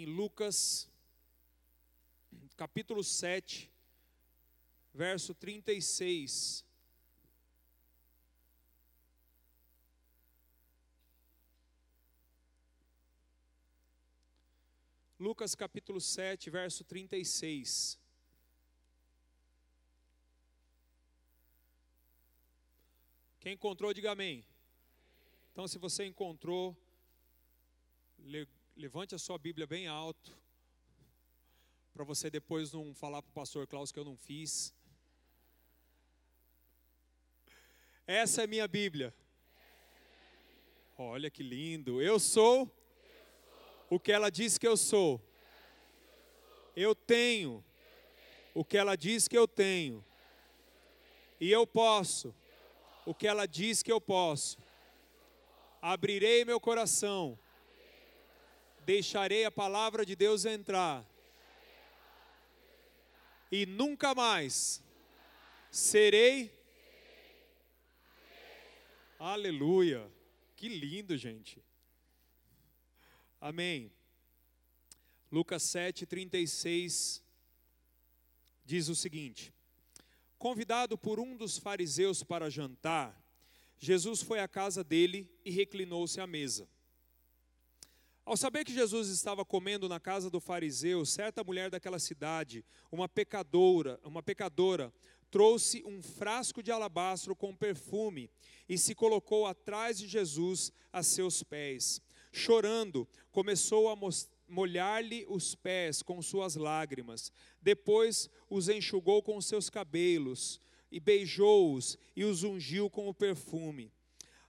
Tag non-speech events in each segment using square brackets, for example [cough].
em Lucas, capítulo 7, verso 36. Lucas capítulo 7, verso 36. Quem encontrou, diga amém. Então, se você encontrou, levante a sua Bíblia bem alto, para você depois não falar para o pastor Klaus que eu não fiz. Essa é minha Bíblia. Olha que lindo. Eu sou o que ela diz que eu sou. Eu tenho o que ela diz que eu tenho. E eu posso o que ela diz que eu posso. Abrirei meu coração. Deixarei a palavra de Deus entrar. E nunca mais serei. Aleluia. Que lindo, gente. Amém. Lucas 7, 36 diz o seguinte: Convidado por um dos fariseus para jantar, Jesus foi à casa dele e reclinou-se à mesa. Ao saber que Jesus estava comendo na casa do fariseu, certa mulher daquela cidade, uma pecadora, uma pecadora, trouxe um frasco de alabastro com perfume e se colocou atrás de Jesus a seus pés. Chorando, começou a molhar-lhe os pés com suas lágrimas. Depois os enxugou com seus cabelos e beijou-os e os ungiu com o perfume.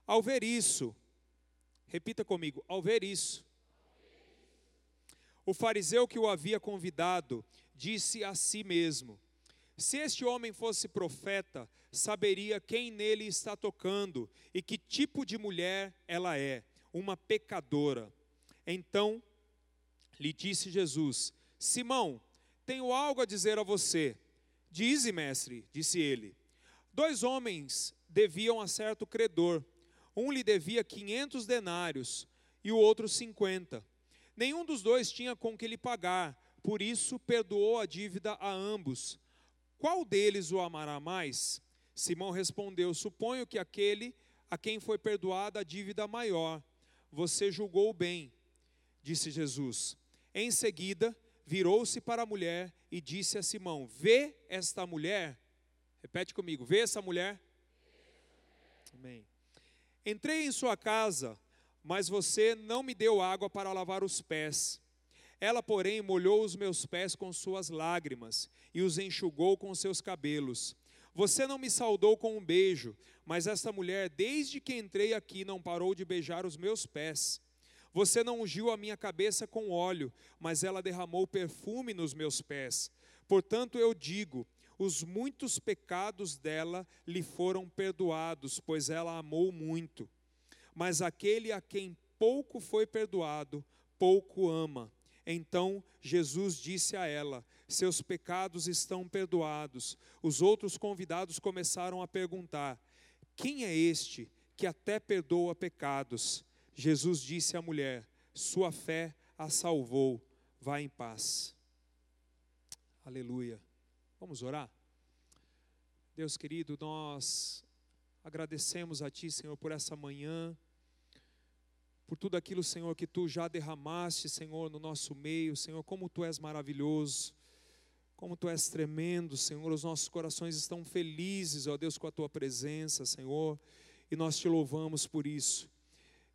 Ao ver isso, repita comigo, ao ver isso, o fariseu que o havia convidado disse a si mesmo: Se este homem fosse profeta, saberia quem nele está tocando e que tipo de mulher ela é uma pecadora. Então lhe disse Jesus: Simão, tenho algo a dizer a você. Dize, mestre, disse ele. Dois homens deviam a certo credor. Um lhe devia quinhentos denários e o outro cinquenta. Nenhum dos dois tinha com que lhe pagar, por isso perdoou a dívida a ambos. Qual deles o amará mais? Simão respondeu: Suponho que aquele a quem foi perdoada a dívida maior. Você julgou bem, disse Jesus. Em seguida, virou-se para a mulher e disse a Simão: Vê esta mulher? Repete comigo: Vê essa mulher? Amém. Entrei em sua casa, mas você não me deu água para lavar os pés. Ela, porém, molhou os meus pés com suas lágrimas e os enxugou com seus cabelos. Você não me saudou com um beijo, mas esta mulher, desde que entrei aqui, não parou de beijar os meus pés. Você não ungiu a minha cabeça com óleo, mas ela derramou perfume nos meus pés. Portanto, eu digo: os muitos pecados dela lhe foram perdoados, pois ela amou muito. Mas aquele a quem pouco foi perdoado, pouco ama. Então Jesus disse a ela: Seus pecados estão perdoados. Os outros convidados começaram a perguntar: Quem é este que até perdoa pecados? Jesus disse à mulher: Sua fé a salvou. Vá em paz. Aleluia. Vamos orar? Deus querido, nós agradecemos a Ti, Senhor, por essa manhã por tudo aquilo, Senhor, que tu já derramaste, Senhor, no nosso meio, Senhor, como tu és maravilhoso, como tu és tremendo, Senhor, os nossos corações estão felizes, ó Deus, com a tua presença, Senhor, e nós te louvamos por isso.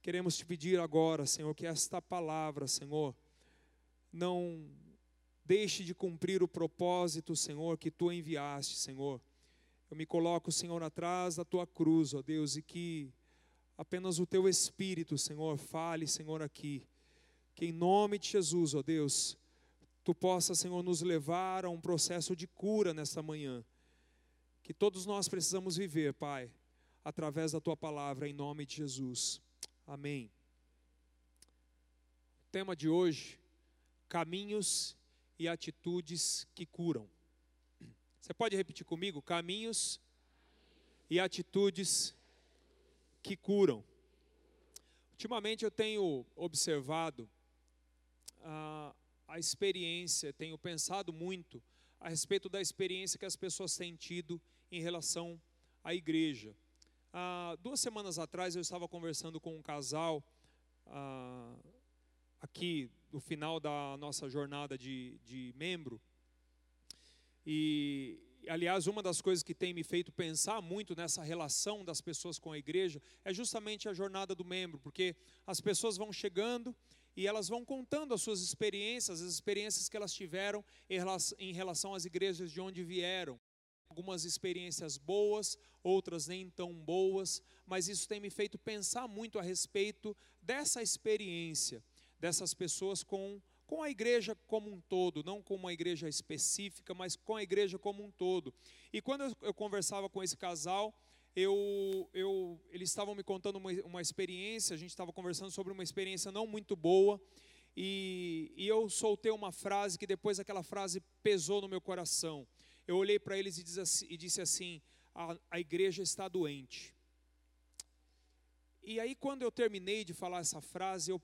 Queremos te pedir agora, Senhor, que esta palavra, Senhor, não deixe de cumprir o propósito, Senhor, que tu enviaste, Senhor. Eu me coloco, Senhor, atrás da tua cruz, ó Deus, e que apenas o teu Espírito, Senhor, fale, Senhor, aqui. Que em nome de Jesus, ó Deus, tu possa, Senhor, nos levar a um processo de cura nesta manhã. Que todos nós precisamos viver, Pai, através da tua palavra, em nome de Jesus. Amém. O tema de hoje: caminhos e atitudes que curam. Você pode repetir comigo? Caminhos e atitudes que curam. Ultimamente eu tenho observado ah, a experiência, tenho pensado muito a respeito da experiência que as pessoas têm tido em relação à igreja. Há duas semanas atrás eu estava conversando com um casal ah, aqui no final da nossa jornada de, de membro. E, aliás, uma das coisas que tem me feito pensar muito nessa relação das pessoas com a igreja é justamente a jornada do membro, porque as pessoas vão chegando e elas vão contando as suas experiências, as experiências que elas tiveram em relação às igrejas de onde vieram. Algumas experiências boas, outras nem tão boas, mas isso tem me feito pensar muito a respeito dessa experiência dessas pessoas com, com a igreja como um todo, não com uma igreja específica, mas com a igreja como um todo. E quando eu, conversava com esse casal, eu, eu, eles estavam me contando uma, uma experiência, a gente estava conversando sobre uma experiência não muito boa, e, e eu soltei uma frase que depois aquela frase pesou no meu coração. Eu olhei para eles e, assim, e, disse assim: a, a igreja está doente. E aí, quando eu terminei de falar essa frase, eu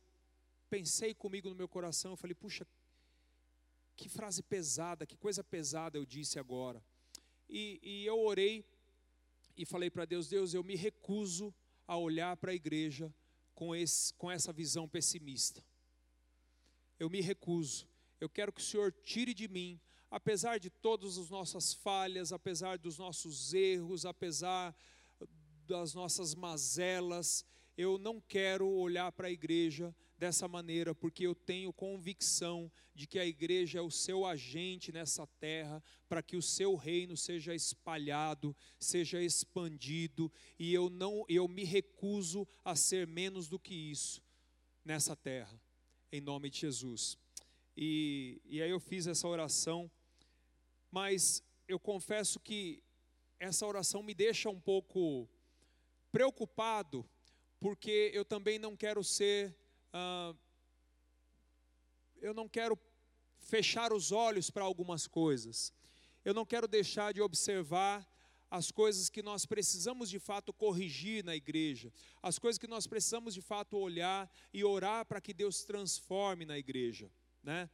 pensei comigo no meu coração, eu falei, puxa, que frase pesada, que coisa pesada eu disse agora. E, e eu orei e falei para Deus: Deus, eu me recuso a olhar para a igreja com, esse, com essa visão pessimista. Eu me recuso. Eu quero que o Senhor tire de mim, apesar de todas as nossas falhas, apesar dos nossos erros, apesar das nossas mazelas, eu não quero olhar para a igreja dessa maneira, porque eu tenho convicção de que a igreja é o seu agente nessa terra, para que o seu reino seja espalhado, seja expandido, e eu não eu me recuso a ser menos do que isso nessa terra, em nome de Jesus. E, e aí eu fiz essa oração, mas eu confesso que essa oração me deixa um pouco preocupado, porque eu também não quero ser ah, eu não quero fechar os olhos para algumas coisas. Eu não quero deixar de observar as coisas que nós precisamos de fato corrigir na igreja, as coisas que nós precisamos de fato olhar e orar para que Deus transforme na igreja, né?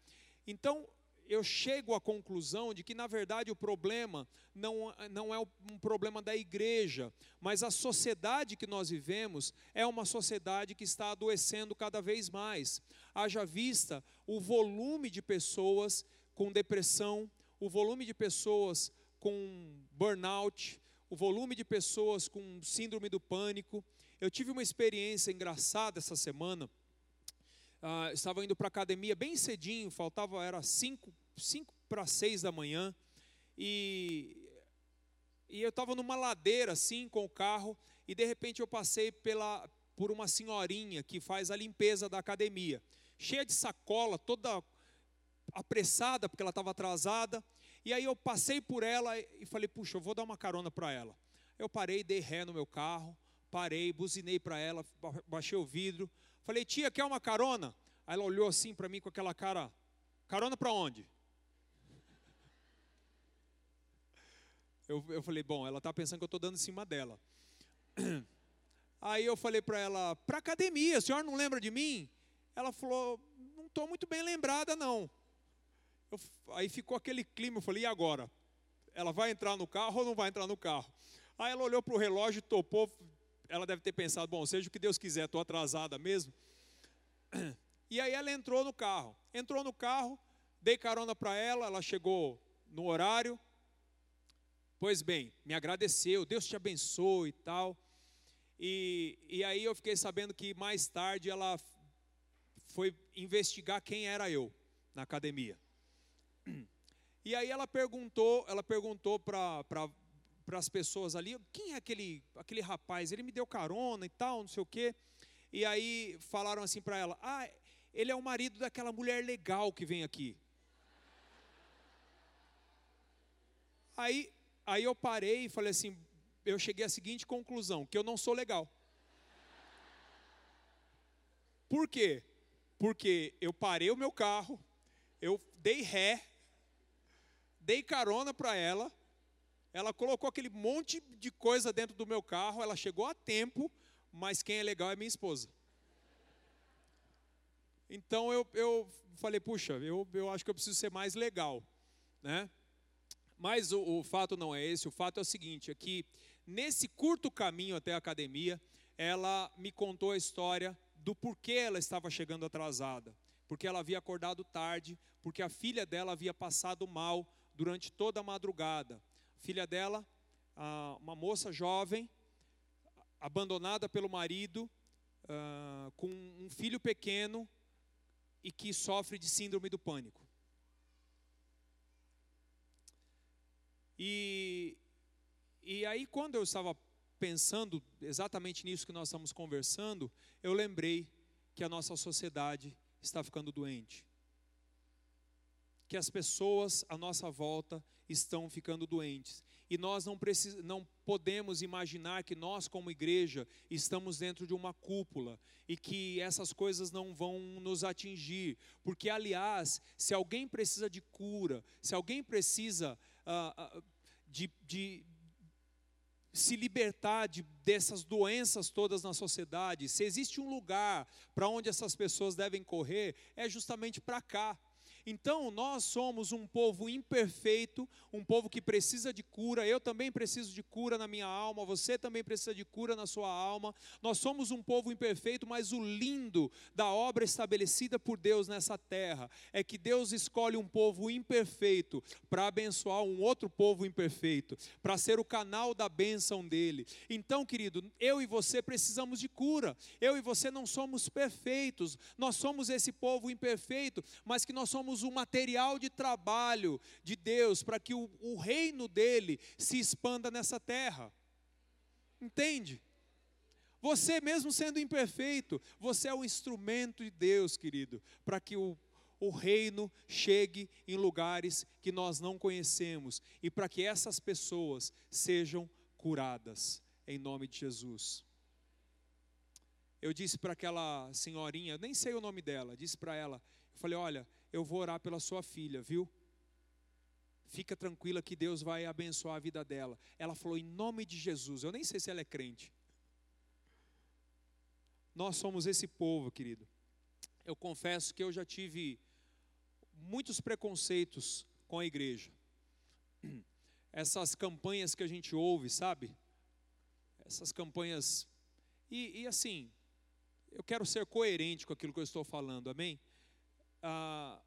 Então, eu chego à conclusão de que, na verdade, o problema não, não é um problema da igreja, mas a sociedade que nós vivemos é uma sociedade que está adoecendo cada vez mais. Haja vista o volume de pessoas com depressão, o volume de pessoas com burnout, o volume de pessoas com síndrome do pânico. Eu tive uma experiência engraçada essa semana ah, estava indo para a academia bem cedinho, faltava, era 5 para 6 da manhã, e, e eu estava numa ladeira assim com o carro, e de repente eu passei pela, por uma senhorinha que faz a limpeza da academia, cheia de sacola, toda apressada, porque ela estava atrasada, e aí eu passei por ela e falei, puxa, eu vou dar uma carona para ela. Eu parei, dei ré no meu carro, parei, buzinei para ela, baixei o vidro, Falei, tia, quer uma carona? Aí ela olhou assim para mim com aquela cara, carona para onde? Eu, eu falei, bom, ela está pensando que eu estou dando em cima dela. Aí eu falei para ela, para academia, a senhora não lembra de mim? Ela falou, não estou muito bem lembrada não. Eu, aí ficou aquele clima, eu falei, e agora? Ela vai entrar no carro ou não vai entrar no carro? Aí ela olhou para o relógio, topou, ela deve ter pensado, bom, seja o que Deus quiser, estou atrasada mesmo. [clears throat] E aí ela entrou no carro. Entrou no carro, dei carona para ela, ela chegou no horário. Pois bem, me agradeceu, Deus te abençoe e tal. E, e aí eu fiquei sabendo que mais tarde ela foi investigar quem era eu na academia. [clears throat] E aí ela perguntou, ela perguntou para para as pessoas ali, quem é aquele, aquele rapaz? Ele me deu carona e tal, não sei o quê. E aí falaram assim para ela: Ah, ele é o marido daquela mulher legal que vem aqui. Aí, aí eu parei e falei assim: eu cheguei à seguinte conclusão: que eu não sou legal. Por quê? Porque eu parei o meu carro, eu dei ré, dei carona para ela, ela colocou aquele monte de coisa dentro do meu carro, ela chegou a tempo, mas quem é legal é minha esposa. Então eu, eu falei, puxa, eu, eu acho que eu preciso ser mais legal, né? Mas o, o fato não é esse, o fato é o seguinte, é que nesse curto caminho até a academia, ela me contou a história do porquê ela estava chegando atrasada. Porque ela havia acordado tarde, porque a filha dela havia passado mal durante toda a madrugada. Filha dela, uma moça jovem, abandonada pelo marido, ah, com um filho pequeno e que sofre de síndrome do pânico. E, e aí, quando eu estava pensando exatamente nisso que nós estamos conversando, eu lembrei que a nossa sociedade está ficando doente. Que as pessoas à nossa volta estão ficando doentes. E nós não, precis, não podemos imaginar que nós, como igreja, estamos dentro de uma cúpula e que essas coisas não vão nos atingir. Porque, aliás, se alguém precisa de cura, se alguém precisa uh, uh, de, de se libertar de, dessas doenças todas na sociedade, se existe um lugar para onde essas pessoas devem correr, é justamente para cá. Então, nós somos um povo imperfeito, um povo que precisa de cura. Eu também preciso de cura na minha alma, você também precisa de cura na sua alma. Nós somos um povo imperfeito, mas o lindo da obra estabelecida por Deus nessa terra é que Deus escolhe um povo imperfeito para abençoar um outro povo imperfeito, para ser o canal da bênção dele. Então, querido, eu e você precisamos de cura. Eu e você não somos perfeitos, nós somos esse povo imperfeito, mas que nós somos o material de trabalho de Deus para que o, o reino dele se expanda nessa terra. Entende? Você, mesmo sendo imperfeito, você é o instrumento de Deus, querido, para que o, o reino chegue em lugares que nós não conhecemos e para que essas pessoas sejam curadas, em nome de Jesus. Eu disse para aquela senhorinha, nem sei o nome dela, disse para ela, eu falei: olha, eu vou orar pela sua filha, viu? Fica tranquila que Deus vai abençoar a vida dela. Ela falou em nome de Jesus. Eu nem sei se ela é crente. Nós somos esse povo, querido. Eu confesso que eu já tive muitos preconceitos com a igreja. [clears throat] Essas campanhas que a gente ouve, sabe? Essas campanhas. E, e assim, eu quero ser coerente com aquilo que eu estou falando, amém? Ah,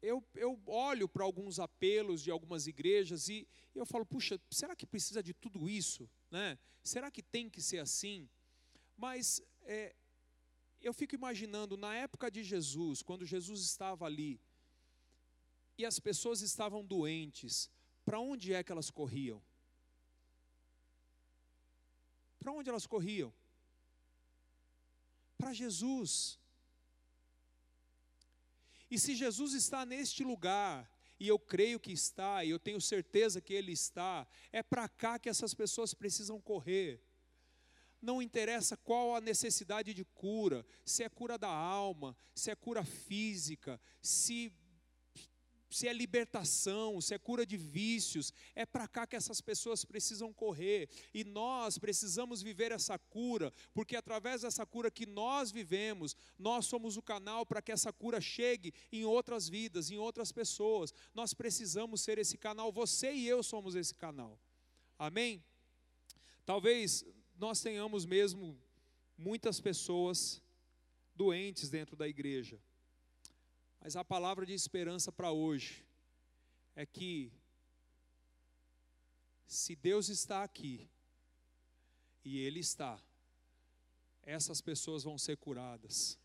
eu, eu olho para alguns apelos de algumas igrejas e eu falo, puxa, será que precisa de tudo isso? Né? Será que tem que ser assim? Mas é, eu fico imaginando, na época de Jesus, quando Jesus estava ali, e as pessoas estavam doentes, para onde é que elas corriam? Para onde elas corriam? Para Jesus. E se Jesus está neste lugar, e eu creio que está, e eu tenho certeza que Ele está, é para cá que essas pessoas precisam correr. Não interessa qual a necessidade de cura, se é cura da alma, se é cura física, se se é libertação, se é cura de vícios, é para cá que essas pessoas precisam correr. E nós precisamos viver essa cura, porque através dessa cura que nós vivemos, nós somos o canal para que essa cura chegue em outras vidas, em outras pessoas. Nós precisamos ser esse canal, você e eu somos esse canal. Amém? Talvez nós tenhamos mesmo muitas pessoas doentes dentro da igreja. Mas a palavra de esperança para hoje é que se Deus está aqui, e Ele está, essas pessoas vão ser curadas.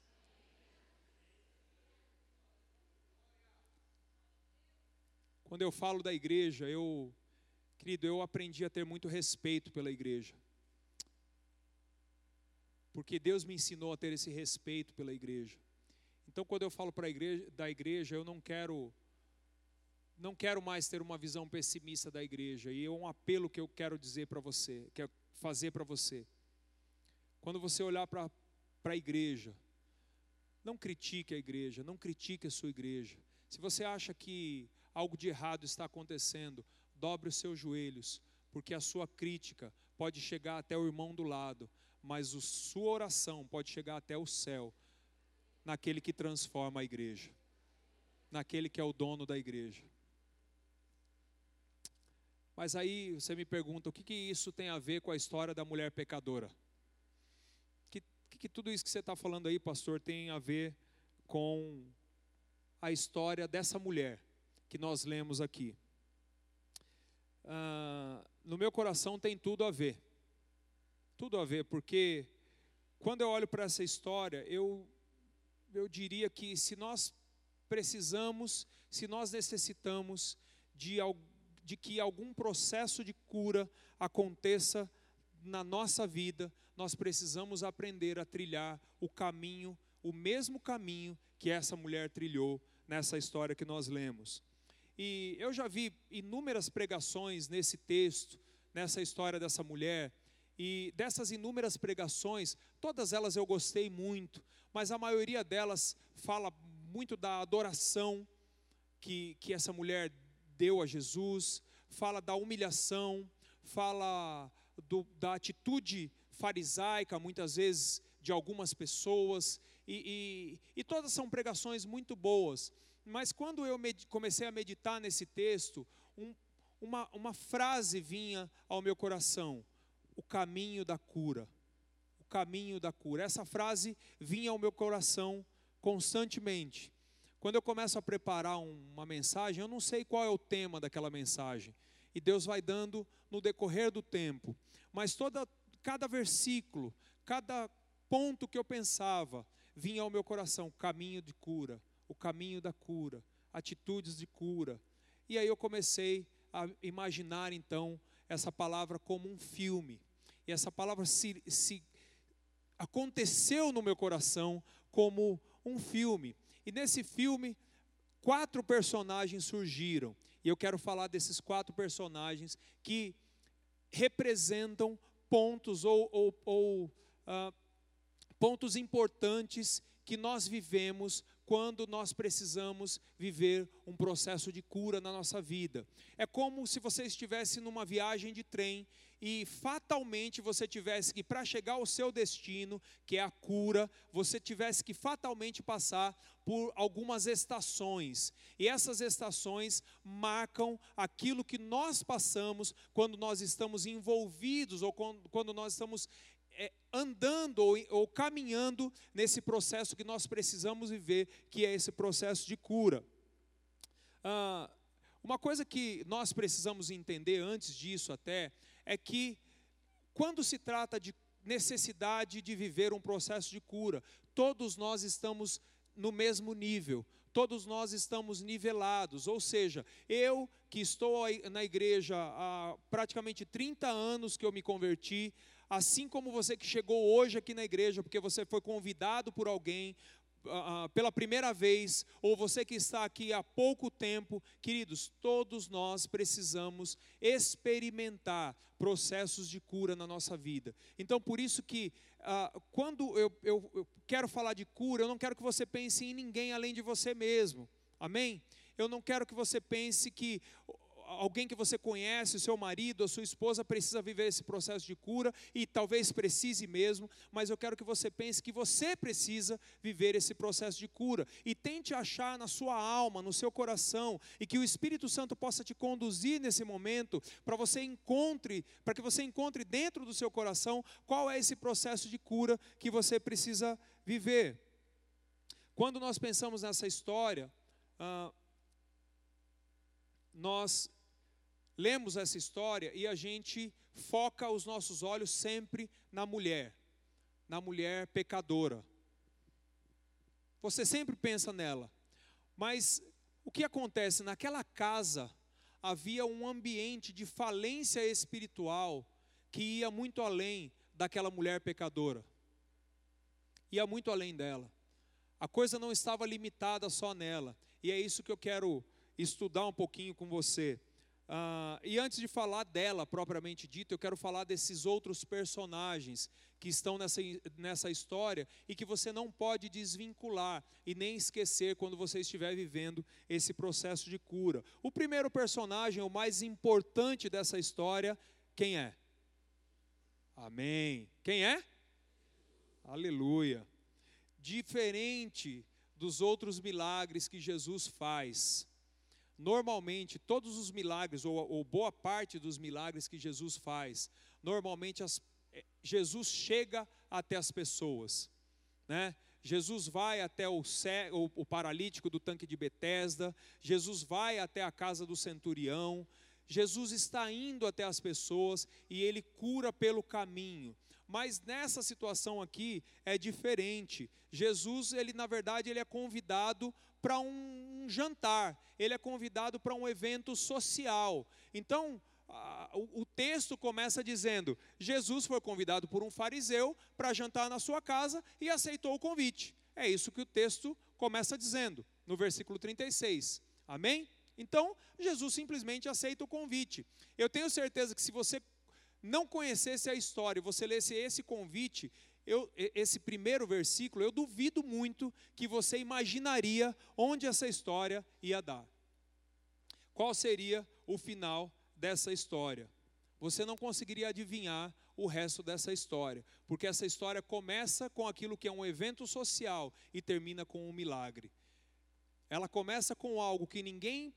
Quando eu falo da igreja, eu, querido, eu aprendi a ter muito respeito pela igreja. Porque Deus me ensinou a ter esse respeito pela igreja. Então, quando eu falo para igreja, da igreja, eu não quero não quero mais ter uma visão pessimista da igreja. E é um apelo que eu quero dizer para você, quero fazer para você. Quando você olhar para a igreja, não critique a igreja, não critique a sua igreja. Se você acha que algo de errado está acontecendo, dobre os seus joelhos, porque a sua crítica pode chegar até o irmão do lado, mas a sua oração pode chegar até o céu naquele que transforma a igreja, naquele que é o dono da igreja. Mas aí você me pergunta, o que, que isso tem a ver com a história da mulher pecadora? O que, que, que tudo isso que você está falando aí, pastor, tem a ver com a história dessa mulher que nós lemos aqui? Ah, no meu coração tem tudo a ver. Tudo a ver, porque quando eu olho para essa história, eu, eu diria que se nós precisamos, se nós necessitamos de, de que algum processo de cura aconteça na nossa vida, nós precisamos aprender a trilhar o caminho, o mesmo caminho que essa mulher trilhou nessa história que nós lemos. E eu já vi inúmeras pregações nesse texto, nessa história dessa mulher, e dessas inúmeras pregações, todas elas eu gostei muito, mas a maioria delas fala muito da adoração que, que essa mulher deu a Jesus, fala da humilhação, fala do, da atitude farisaica, muitas vezes, de algumas pessoas, e, e, e todas são pregações muito boas. Mas quando eu comecei a meditar nesse texto, um, uma, uma frase vinha ao meu coração: o caminho da cura. Caminho da cura. Essa frase vinha ao meu coração constantemente. Quando eu começo a preparar uma mensagem, eu não sei qual é o tema daquela mensagem. E Deus vai dando no decorrer do tempo. Mas toda, cada versículo, cada ponto que eu pensava, vinha ao meu coração: caminho de cura, o caminho da cura, atitudes de cura. E aí eu comecei a imaginar então essa palavra como um filme. E essa palavra se, se aconteceu no meu coração como um filme. E nesse filme, quatro personagens surgiram. E eu quero falar desses quatro personagens que representam pontos ou, ou, ou uh, pontos importantes que nós vivemos quando nós precisamos viver um processo de cura na nossa vida. É como se você estivesse numa viagem de trem e fatalmente você tivesse que, para chegar ao seu destino, que é a cura, você tivesse que fatalmente passar por algumas estações. E essas estações marcam aquilo que nós passamos quando nós estamos envolvidos ou quando, nós estamos é, andando ou, ou caminhando nesse processo que nós precisamos viver, que é esse processo de cura. Ah, uma coisa que nós precisamos entender antes disso até é que quando se trata de necessidade de viver um processo de cura, todos nós estamos no mesmo nível, todos nós estamos nivelados, ou seja, eu que estou na igreja há praticamente 30 anos que eu me converti, assim como você que chegou hoje aqui na igreja, porque você foi convidado por alguém, uh, pela primeira vez, ou você que está aqui há pouco tempo, queridos, todos nós precisamos experimentar processos de cura na nossa vida. Então, por isso que uh, quando eu, eu, eu quero falar de cura, eu não quero que você pense em ninguém além de você mesmo. Amém? Eu não quero que você pense que alguém que você conhece, o seu marido, a sua esposa precisa viver esse processo de cura e talvez precise mesmo, mas eu quero que você pense que você precisa viver esse processo de cura e tente achar na sua alma, no seu coração e que o Espírito Santo possa te conduzir nesse momento para você encontre, para que você encontre dentro do seu coração qual é esse processo de cura que você precisa viver. Quando nós pensamos nessa história, ah, nós lemos essa história e a gente foca os nossos olhos sempre na mulher, na mulher pecadora. Você sempre pensa nela. Mas o que acontece? Naquela casa havia um ambiente de falência espiritual que ia muito além daquela mulher pecadora. Ia muito além dela. A coisa não estava limitada só nela. E é isso que eu quero estudar um pouquinho com você. Uh, e antes de falar dela propriamente dita, eu quero falar desses outros personagens que estão nessa, nessa história e que você não pode desvincular e nem esquecer quando você estiver vivendo esse processo de cura. O primeiro personagem, o mais importante dessa história, quem é? Amém. Quem é? Aleluia. diferente dos outros milagres que Jesus faz. Normalmente, todos os milagres, ou, ou boa parte dos milagres que Jesus faz, normalmente as, eh, Jesus chega até as pessoas, né? Jesus vai até o, o, o paralítico do tanque de Betesda, Jesus vai até a casa do centurião, Jesus está indo até as pessoas e ele cura pelo caminho. Mas nessa situação aqui é diferente. Jesus, ele na verdade, ele é convidado para um jantar, ele é convidado para um evento social. Então, o texto começa dizendo: Jesus foi convidado por um fariseu para jantar na sua casa e aceitou o convite. É isso que o texto começa dizendo, no versículo 36. Amém? Então, Jesus simplesmente aceita o convite. Eu tenho certeza que se você não conhecesse a história, você lesse esse convite, eu, esse primeiro versículo, eu duvido muito que você imaginaria onde essa história ia dar. Qual seria o final dessa história? Você não conseguiria adivinhar o resto dessa história, porque essa história começa com aquilo que é um evento social e termina com um milagre. Ela começa com algo que ninguém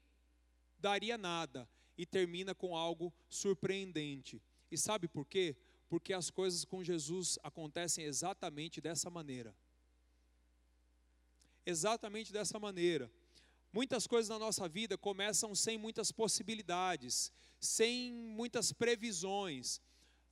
daria nada e termina com algo surpreendente. E sabe por quê? Porque as coisas com Jesus acontecem exatamente dessa maneira. Exatamente dessa maneira. Muitas coisas na nossa vida começam sem muitas possibilidades, sem muitas previsões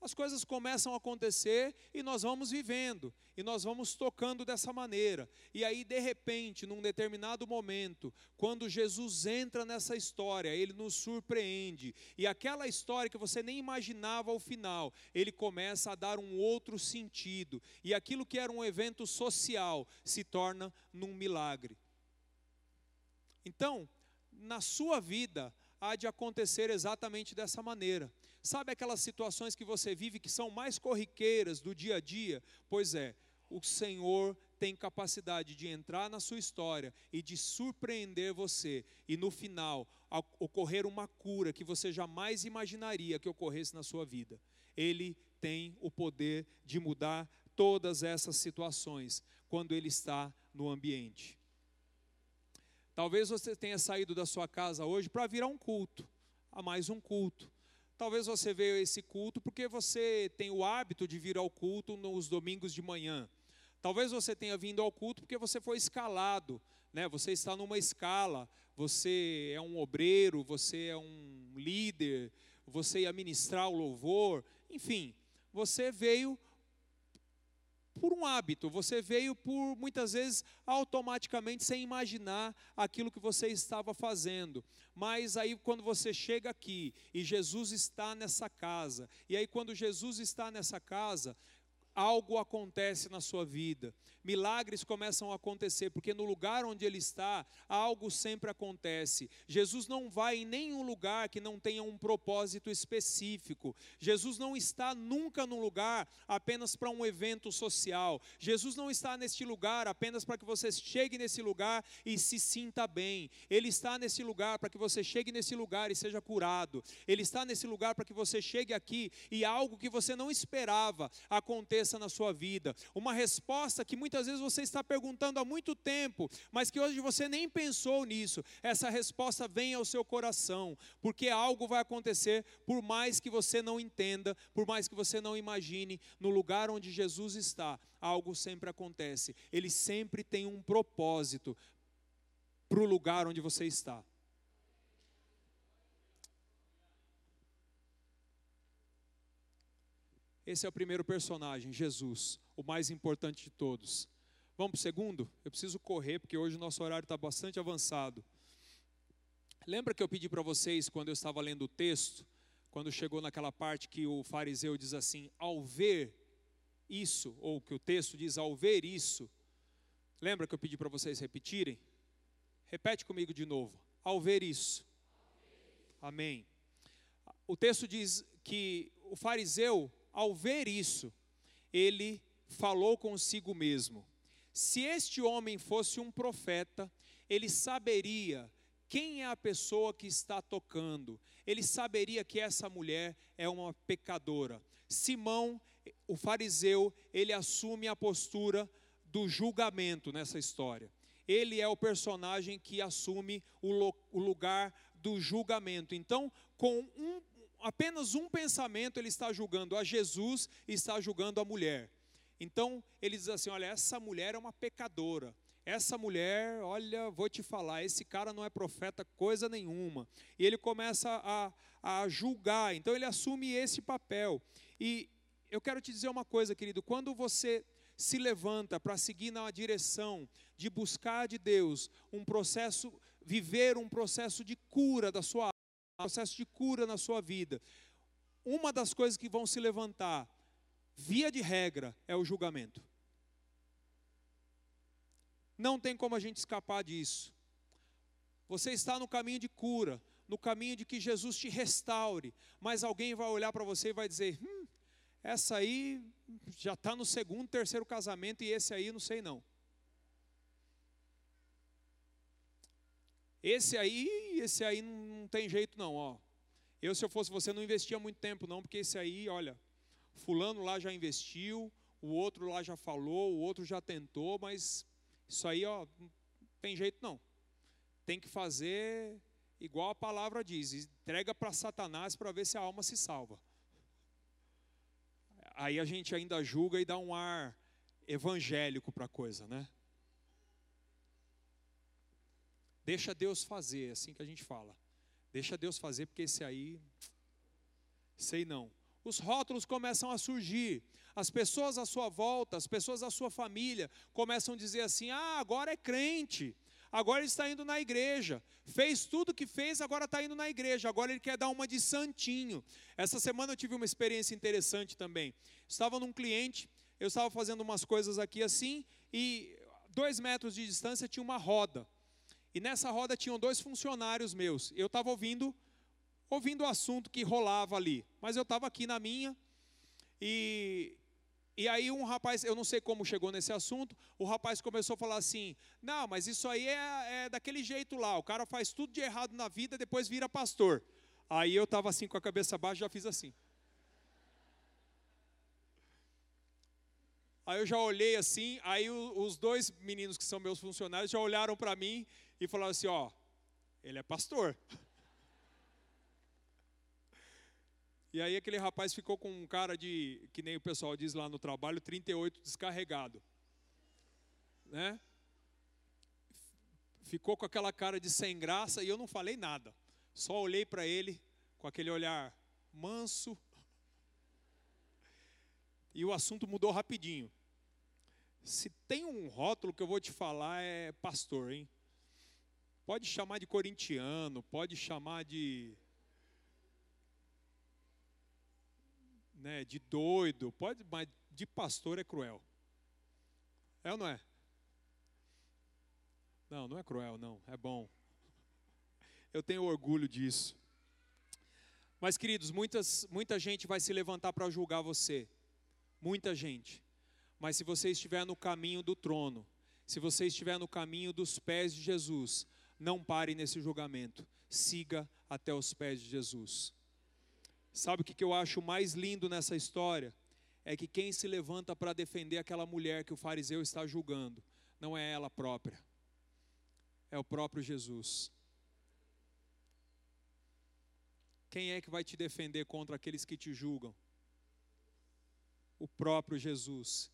as coisas começam a acontecer e nós vamos vivendo, e nós vamos tocando dessa maneira. E aí, de repente, num determinado momento, quando Jesus entra nessa história, ele nos surpreende, e aquela história que você nem imaginava ao final, ele começa a dar um outro sentido, e aquilo que era um evento social se torna num milagre. Então, na sua vida, há de acontecer exatamente dessa maneira. Sabe aquelas situações que você vive que são mais corriqueiras do dia a dia? Pois é, o Senhor tem capacidade de entrar na sua história e de surpreender você, e no final ocorrer uma cura que você jamais imaginaria que ocorresse na sua vida. Ele tem o poder de mudar todas essas situações quando ele está no ambiente. Talvez você tenha saído da sua casa hoje para vir a um culto, a mais um culto. Talvez você veio a esse culto porque você tem o hábito de vir ao culto nos domingos de manhã. Talvez você tenha vindo ao culto porque você foi escalado, né? Você está numa escala, você é um obreiro, você é um líder, você ia ministrar o louvor, enfim, você veio por um hábito, você veio por muitas vezes automaticamente sem imaginar aquilo que você estava fazendo. Mas aí quando você chega aqui e Jesus está nessa casa, e aí quando Jesus está nessa casa, algo acontece na sua vida. Milagres começam a acontecer, porque no lugar onde ele está, algo sempre acontece. Jesus não vai em nenhum lugar que não tenha um propósito específico. Jesus não está nunca num lugar apenas para um evento social. Jesus não está neste lugar apenas para que você chegue nesse lugar e se sinta bem. Ele está nesse lugar para que você chegue nesse lugar e seja curado. Ele está nesse lugar para que você chegue aqui e algo que você não esperava aconteça na sua vida. Uma resposta que muitas vezes você está perguntando há muito tempo, mas que hoje você nem pensou nisso. Essa resposta vem ao seu coração, porque algo vai acontecer, por mais que você não entenda, por mais que você não imagine, no lugar onde Jesus está, algo sempre acontece. Ele sempre tem um propósito para o lugar onde você está. Esse é o primeiro personagem, Jesus, o mais importante de todos. Vamos para o segundo? Eu preciso correr, porque hoje o nosso horário está bastante avançado. Lembra que eu pedi para vocês, quando eu estava lendo o texto, quando chegou naquela parte que o fariseu diz assim: ao ver isso, ou que o texto diz ao ver isso, lembra que eu pedi para vocês repetirem? Repete comigo de novo: ao ver isso. Amém. O texto diz que o fariseu ao ver isso, ele falou consigo mesmo: se este homem fosse um profeta, ele saberia quem é a pessoa que está tocando, ele saberia que essa mulher é uma pecadora. Simão, o fariseu, ele assume a postura do julgamento nessa história. Ele é o personagem que assume o, lugar do julgamento. Então, com um, apenas um pensamento, ele está julgando a Jesus e está julgando a mulher. Então, ele diz assim: olha, essa mulher é uma pecadora. Essa mulher, olha, vou te falar, esse cara não é profeta coisa nenhuma. E ele começa a, a julgar, então ele assume esse papel. E eu quero te dizer uma coisa, querido: quando você se levanta para seguir na direção de buscar de Deus um processo, viver um processo de cura da sua processo de cura na sua vida. Uma das coisas que vão se levantar, via de regra, é o julgamento. Não tem como a gente escapar disso. Você está no caminho de cura, no caminho de que Jesus te restaure, mas alguém vai olhar para você e vai dizer: hum, essa aí já está no segundo, terceiro casamento e esse aí não sei não. Esse aí, esse aí não tem jeito não, ó. Eu se eu fosse você não investia muito tempo não, porque esse aí, olha, fulano lá já investiu, o outro lá já falou, o outro já tentou, mas isso aí, ó, não tem jeito não. Tem que fazer igual a palavra diz, entrega para Satanás para ver se a alma se salva aí a gente ainda julga e dá um ar evangélico para a coisa, né? Deixa Deus fazer, é assim que a gente fala. Deixa Deus fazer, porque esse aí, sei não. Os rótulos começam a surgir. As pessoas à sua volta, as pessoas à sua família, começam a dizer assim: ah, agora é crente agora ele está indo na igreja. Fez tudo o que fez, agora está indo na igreja. Agora ele quer dar uma de santinho. Essa semana eu tive uma experiência interessante também. Estava num cliente, eu estava fazendo umas coisas aqui assim, e dois metros de distância tinha uma roda. E nessa roda tinham dois funcionários meus. Eu estava ouvindo, ouvindo o assunto que rolava ali. Mas eu estava aqui na minha, e e aí um rapaz, eu não sei como chegou nesse assunto, o rapaz começou a falar assim: não, mas isso aí é, é daquele jeito lá, o cara faz tudo de errado na vida, depois vira pastor. Aí eu estava assim com a cabeça baixa, já fiz assim. Aí eu já olhei assim, aí os dois meninos que são meus funcionários já olharam para mim e falaram assim: ó, ele é pastor. E aí aquele rapaz ficou com um cara de, que nem o pessoal diz lá no trabalho, 38 descarregado. Né? Ficou com aquela cara de sem graça e eu não falei nada. Só olhei para ele com aquele olhar manso. E o assunto mudou rapidinho. Se tem um rótulo que eu vou te falar é pastor, hein? Pode chamar de corintiano, pode chamar de né, de doido, pode, mas de pastor é cruel. É ou não é? Não, não é cruel, não, é bom. Eu tenho orgulho disso. Mas, queridos, muitas, muita gente vai se levantar para julgar você. Muita gente. Mas se você estiver no caminho do trono, se você estiver no caminho dos pés de Jesus, não pare nesse julgamento. Siga até os pés de Jesus. Sabe o que eu acho mais lindo nessa história? É que quem se levanta para defender aquela mulher que o fariseu está julgando, não é ela própria, é o próprio Jesus. Quem é que vai te defender contra aqueles que te julgam? O próprio Jesus.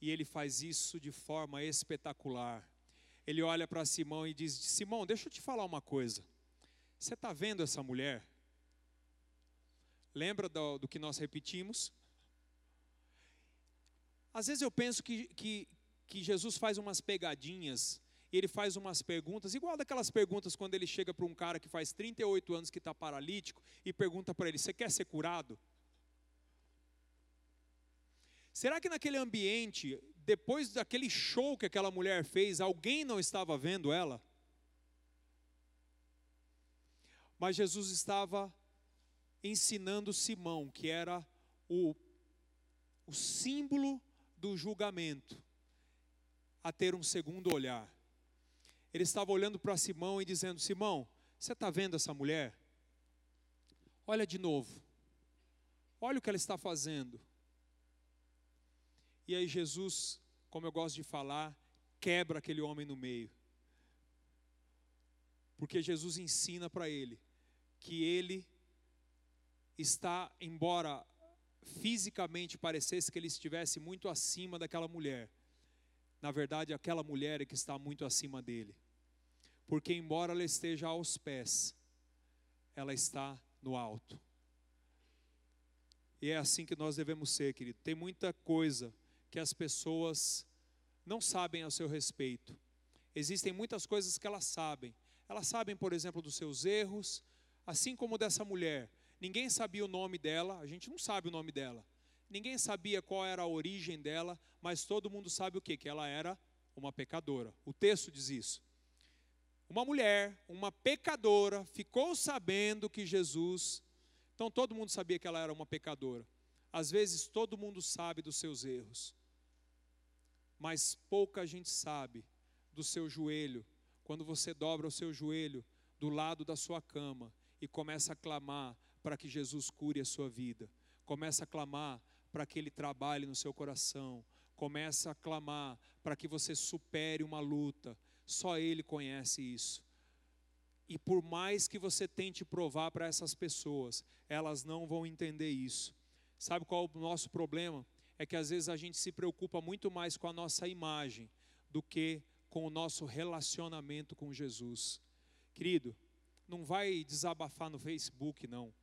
E ele faz isso de forma espetacular. Ele olha para Simão e diz: Simão, deixa eu te falar uma coisa. Você está vendo essa mulher? Lembra do, do que nós repetimos? Às vezes eu penso que, que, que Jesus faz umas pegadinhas e ele faz umas perguntas, igual daquelas perguntas quando ele chega para um cara que faz 38 anos que está paralítico e pergunta para ele: Você quer ser curado? Será que naquele ambiente, depois daquele show que aquela mulher fez, alguém não estava vendo ela? Mas Jesus estava ensinando Simão, que era o, o símbolo do julgamento, a ter um segundo olhar. Ele estava olhando para Simão e dizendo: Simão, você está vendo essa mulher? Olha de novo. Olha o que ela está fazendo. E aí Jesus como eu gosto de falar, quebra aquele homem no meio. Porque Jesus ensina para ele que ele está, embora fisicamente parecesse que ele estivesse muito acima daquela mulher, na verdade aquela mulher é que está muito acima dele. Porque, embora ela esteja aos pés, ela está no alto. E é assim que nós devemos ser, querido. Tem muita coisa que as pessoas não sabem a seu respeito. Existem muitas coisas que elas sabem. Elas sabem, por exemplo, dos seus erros, assim como dessa mulher. Ninguém sabia o nome dela, a gente não sabe o nome dela. Ninguém sabia qual era a origem dela, mas todo mundo sabe o que? Que ela era uma pecadora. O texto diz isso. Uma mulher, uma pecadora, ficou sabendo que Jesus. Então todo mundo sabia que ela era uma pecadora. Às vezes todo mundo sabe dos seus erros, mas pouca gente sabe do seu joelho. Quando você dobra o seu joelho do lado da sua cama e começa a clamar para que Jesus cure a sua vida. Começa a clamar para que Ele trabalhe no seu coração. Começa a clamar para que você supere uma luta. Só Ele conhece isso. E por mais que você tente provar para essas pessoas, elas não vão entender isso. Sabe qual é o nosso problema? É que às vezes a gente se preocupa muito mais com a nossa imagem do que com o nosso relacionamento com Jesus. Querido, não vai desabafar no Facebook, não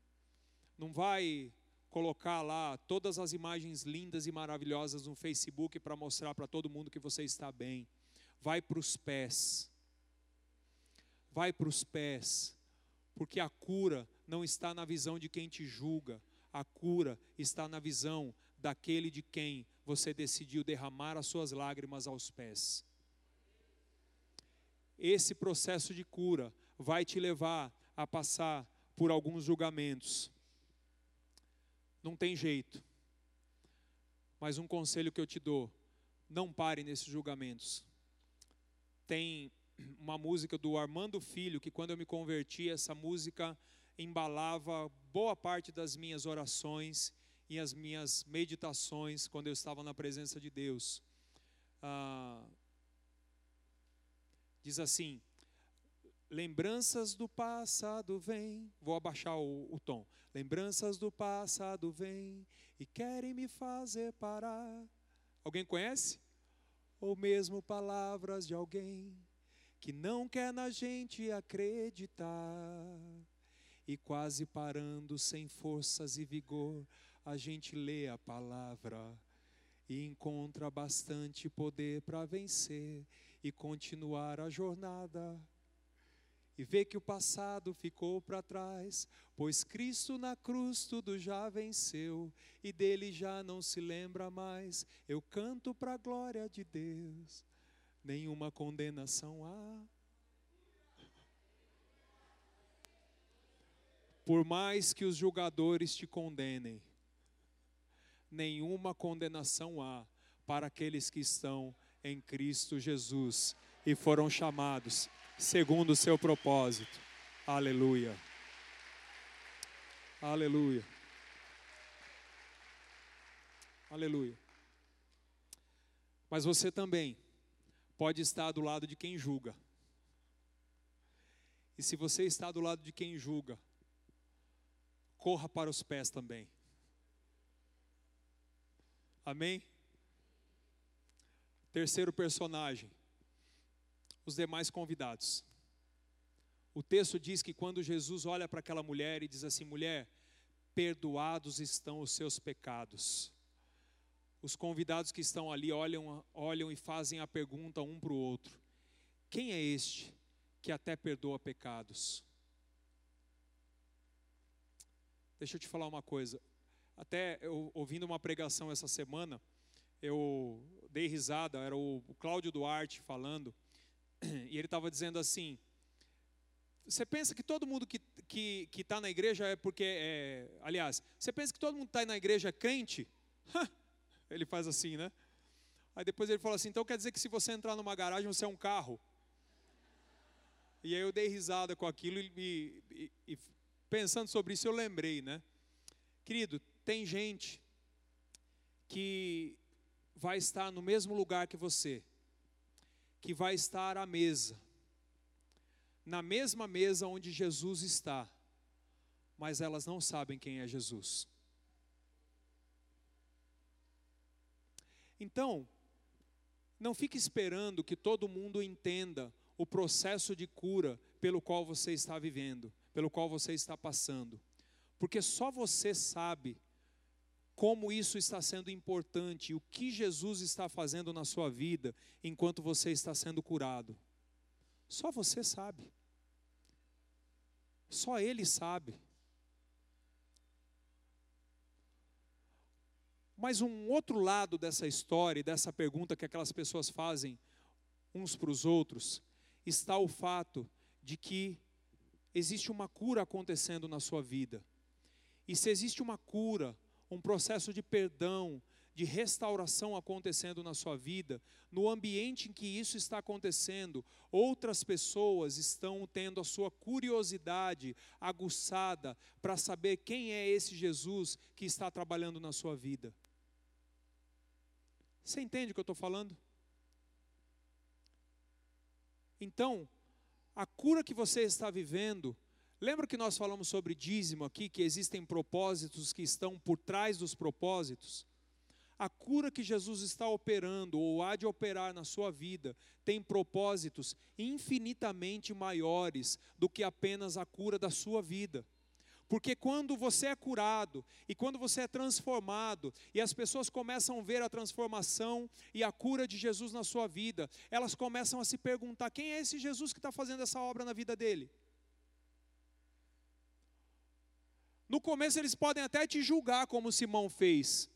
não vai colocar lá todas as imagens lindas e maravilhosas no Facebook para mostrar para todo mundo que você está bem. Vai para os pés. Vai para os pés. Porque a cura não está na visão de quem te julga, a cura está na visão daquele de quem você decidiu derramar as suas lágrimas aos pés. Esse processo de cura vai te levar a passar por alguns julgamentos não tem jeito. Mas um conselho que eu te dou: não pare nesses julgamentos. Tem uma música do Armando Filho que, quando eu me converti, essa música embalava boa parte das minhas orações e as minhas meditações quando eu estava na presença de Deus. Ah, diz assim: Lembranças do passado vêm. Vou abaixar o, o, tom. Lembranças do passado vêm e querem me fazer parar. Alguém conhece? Ou mesmo palavras de alguém que não quer na gente acreditar. E quase parando, sem forças e vigor, a gente lê a palavra e encontra bastante poder para vencer e continuar a jornada e vê que o passado ficou para trás, pois Cristo na cruz tudo já venceu e dele já não se lembra mais. Eu canto para a glória de Deus, nenhuma condenação há. Por mais que os julgadores te condenem, nenhuma condenação há para aqueles que estão em Cristo Jesus e foram chamados segundo o seu propósito. Aleluia. Aleluia. Aleluia. Mas você também pode estar do lado de quem julga. E se você está do lado de quem julga, corra para os pés também. Amém? Terceiro personagem os demais convidados. O texto diz que quando Jesus olha para aquela mulher e diz assim: mulher, perdoados estão os seus pecados. Os convidados que estão ali olham, olham e fazem a pergunta um para o outro: quem é este que até perdoa pecados? Deixa eu te falar uma coisa. Até eu, ouvindo uma pregação essa semana, eu dei risada, era o, Cláudio Duarte falando [clears throat] e ele estava dizendo assim: você pensa que todo mundo que está que, que tá na igreja é porque. É, aliás, você pensa que todo mundo está na igreja é crente? ele faz assim, né? Aí depois ele fala assim: então quer dizer que se você entrar numa garagem você é um carro? E aí eu dei risada com aquilo e, e, e pensando sobre isso eu lembrei, né? Querido, tem gente que vai estar no mesmo lugar que você, que vai estar à mesa, na mesma mesa onde Jesus está, mas elas não sabem quem é Jesus. Então, não fique esperando que todo mundo entenda o processo de cura pelo qual você está vivendo, pelo qual você está passando, porque só você sabe como isso está sendo importante, o que Jesus está fazendo na sua vida enquanto você está sendo curado. Só você sabe. Só Ele sabe. Mas um outro lado dessa história, dessa pergunta que aquelas pessoas fazem uns para os outros, está o fato de que existe uma cura acontecendo na sua vida. E se existe uma cura, um processo de perdão, de restauração acontecendo na sua vida, no ambiente em que isso está acontecendo, outras pessoas estão tendo a sua curiosidade aguçada para saber quem é esse Jesus que está trabalhando na sua vida. Você entende o que eu estou falando? Então, a cura que você está vivendo, lembra que nós falamos sobre dízimo aqui, que existem propósitos que estão por trás dos propósitos? A cura que Jesus está operando ou há de operar na sua vida tem propósitos infinitamente maiores do que apenas a cura da sua vida. Porque quando você é curado e quando você é transformado e as pessoas começam a ver a transformação e a cura de Jesus na sua vida, elas começam a se perguntar: quem é esse Jesus que está fazendo essa obra na vida dele? No começo eles podem até te julgar, como Simão fez,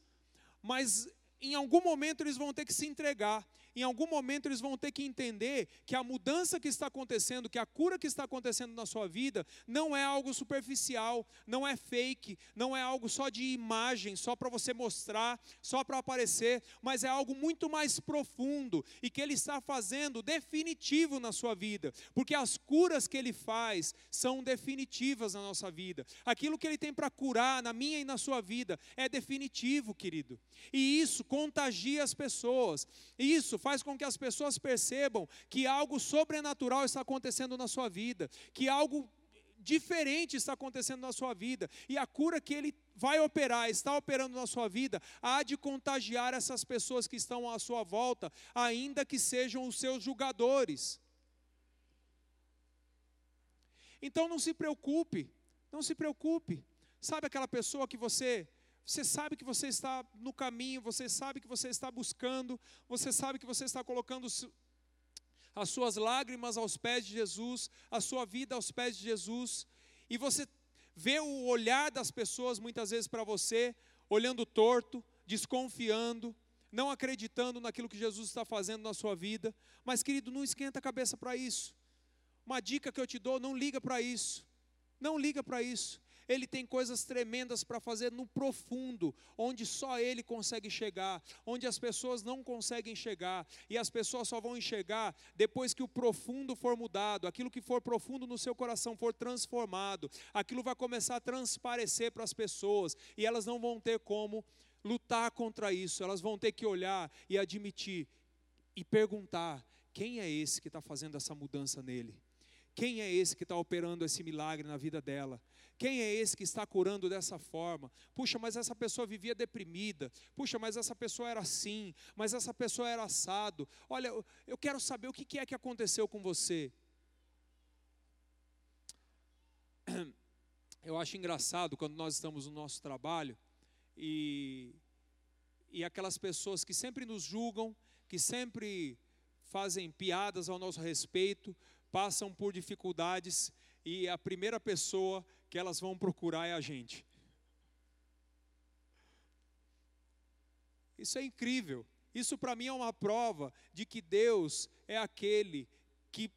mas em algum momento eles vão ter que se entregar em algum momento eles vão ter que entender que a mudança que está acontecendo, que a cura que está acontecendo na sua vida, não é algo superficial, não é fake, não é algo só de imagem, só para você mostrar, só para aparecer, mas é algo muito mais profundo e que ele está fazendo definitivo na sua vida, porque as curas que ele faz são definitivas na nossa vida. Aquilo que ele tem para curar na minha e na sua vida é definitivo, querido. E isso contagia as pessoas. Isso faz com que as pessoas percebam que algo sobrenatural está acontecendo na sua vida, que algo diferente está acontecendo na sua vida, e a cura que ele vai operar, está operando na sua vida, há de contagiar essas pessoas que estão à sua volta, ainda que sejam os seus julgadores. Então não se preocupe, não se preocupe. Sabe aquela pessoa que você você sabe que você está no caminho, você sabe que você está buscando, você sabe que você está colocando as suas lágrimas aos pés de Jesus, a sua vida aos pés de Jesus, e você vê o olhar das pessoas muitas vezes para você, olhando torto, desconfiando, não acreditando naquilo que Jesus está fazendo na sua vida. Mas, querido, não esquenta a cabeça para isso. Uma dica que eu te dou: não liga para isso. Não liga para isso. Ele tem coisas tremendas para fazer no profundo, onde só Ele consegue chegar, onde as pessoas não conseguem chegar, e as pessoas só vão enxergar depois que o profundo for mudado, aquilo que for profundo no seu coração for transformado, aquilo vai começar a transparecer para as pessoas, e elas não vão ter como lutar contra isso, elas vão ter que olhar e admitir e perguntar: quem é esse que está fazendo essa mudança nele? Quem é esse que está operando esse milagre na vida dela? Quem é esse que está curando dessa forma? Puxa, mas essa pessoa vivia deprimida. Puxa, mas essa pessoa era assim. Mas essa pessoa era assado. Olha, eu quero saber o que é que aconteceu com você. [clears throat] Eu acho engraçado quando nós estamos no nosso trabalho e, e aquelas pessoas que sempre nos julgam, que sempre fazem piadas ao nosso respeito, passam por dificuldades e a primeira pessoa que elas vão procurar é a gente. Isso é incrível. Isso para mim é uma prova de que Deus é aquele que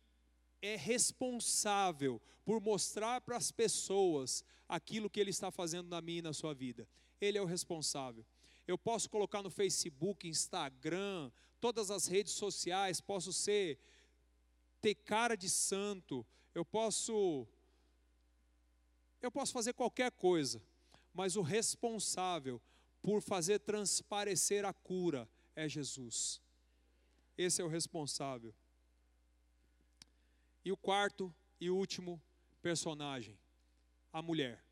é responsável por mostrar para as pessoas aquilo que Ele está fazendo na minha e na sua vida. Ele é o responsável. Eu posso colocar no Facebook, Instagram, todas as redes sociais, posso ser ter cara de santo, eu posso eu posso fazer qualquer coisa, mas o responsável por fazer transparecer a cura é Jesus. Esse é o responsável. E o quarto e último personagem, a mulher.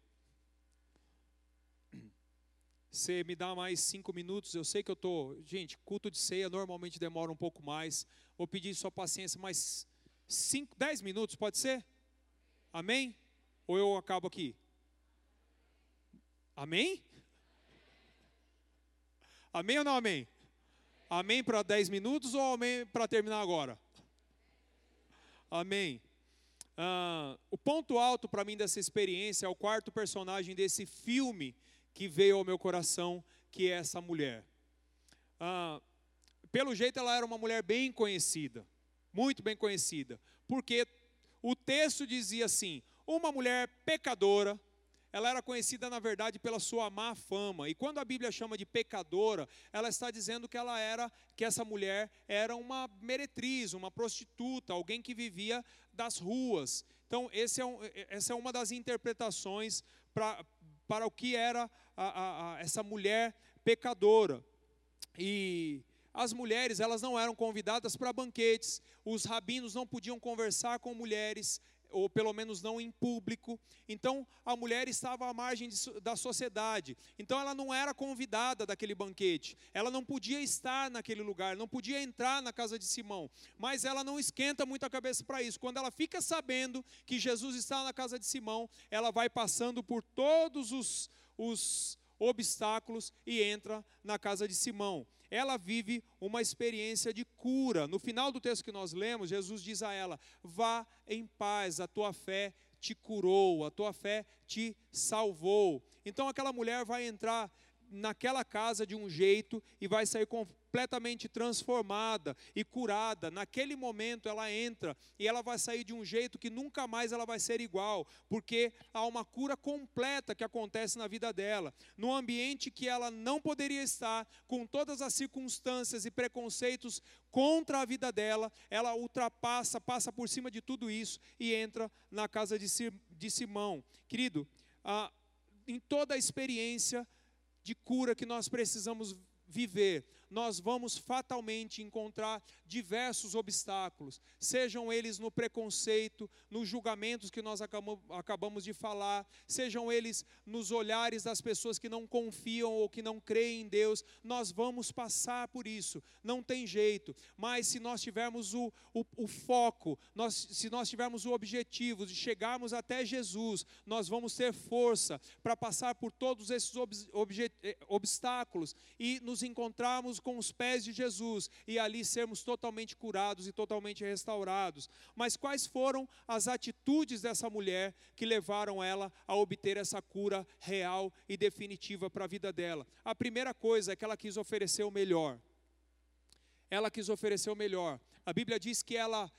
Você me dá mais cinco minutos, eu sei que eu estou. Gente, culto de ceia normalmente demora um pouco mais. Vou pedir sua paciência mais cinco, dez minutos, pode ser? Amém? Ou eu acabo aqui? Amém? Amém ou não amém? Amém para 10 minutos ou amém para terminar agora? Amém. Ah, o ponto alto para mim dessa experiência é o quarto personagem desse filme que veio ao meu coração, que é essa mulher. Ah, pelo jeito, ela era uma mulher bem conhecida, muito bem conhecida, porque o texto dizia assim: uma mulher pecadora, ela era conhecida, na verdade, pela sua má fama. E quando a Bíblia chama de pecadora, ela está dizendo que ela era, que essa mulher era uma meretriz, uma prostituta, alguém que vivia das ruas. Então, é um, essa é uma das interpretações pra, para o que era a, a, a, essa mulher pecadora. E as mulheres, elas não eram convidadas para banquetes, os rabinos não podiam conversar com mulheres, ou pelo menos não em público. Então a mulher estava à margem de, da sociedade. Então ela não era convidada daquele banquete. Ela não podia estar naquele lugar, não podia entrar na casa de Simão. Mas ela não esquenta muito a cabeça para isso. Quando ela fica sabendo que Jesus está na casa de Simão, ela vai passando por todos os, os obstáculos e entra na casa de Simão ela vive uma experiência de cura. No final do texto que nós lemos, Jesus diz a ela: Vá em paz, a tua fé te curou, a tua fé te salvou. Então aquela mulher vai entrar naquela casa de um jeito e vai sair completamente transformada e curada. Naquele momento ela entra e ela vai sair de um jeito que nunca mais ela vai ser igual, porque há uma cura completa que acontece na vida dela. No ambiente que ela não poderia estar, com todas as circunstâncias e preconceitos contra a vida dela, ela ultrapassa, passa por cima de tudo isso e entra na casa de Simão. Querido, em toda a experiência de cura que nós precisamos viver, nós vamos fatalmente encontrar diversos obstáculos, sejam eles no preconceito, nos julgamentos que nós acabamos de falar, sejam eles nos olhares das pessoas que não confiam ou que não creem em Deus, nós vamos passar por isso, não tem jeito, mas se nós tivermos o, o, o foco, nós, se nós tivermos o objetivo de chegarmos até Jesus, nós vamos ter força para passar por todos esses ob, eh, obstáculos e nos encontrarmos com os pés de Jesus e ali sermos totalmente curados e totalmente restaurados. Mas quais foram as atitudes dessa mulher que levaram ela a obter essa cura real e definitiva para a vida dela? A primeira coisa é que ela quis oferecer o melhor. Ela quis oferecer o melhor. A Bíblia diz que ela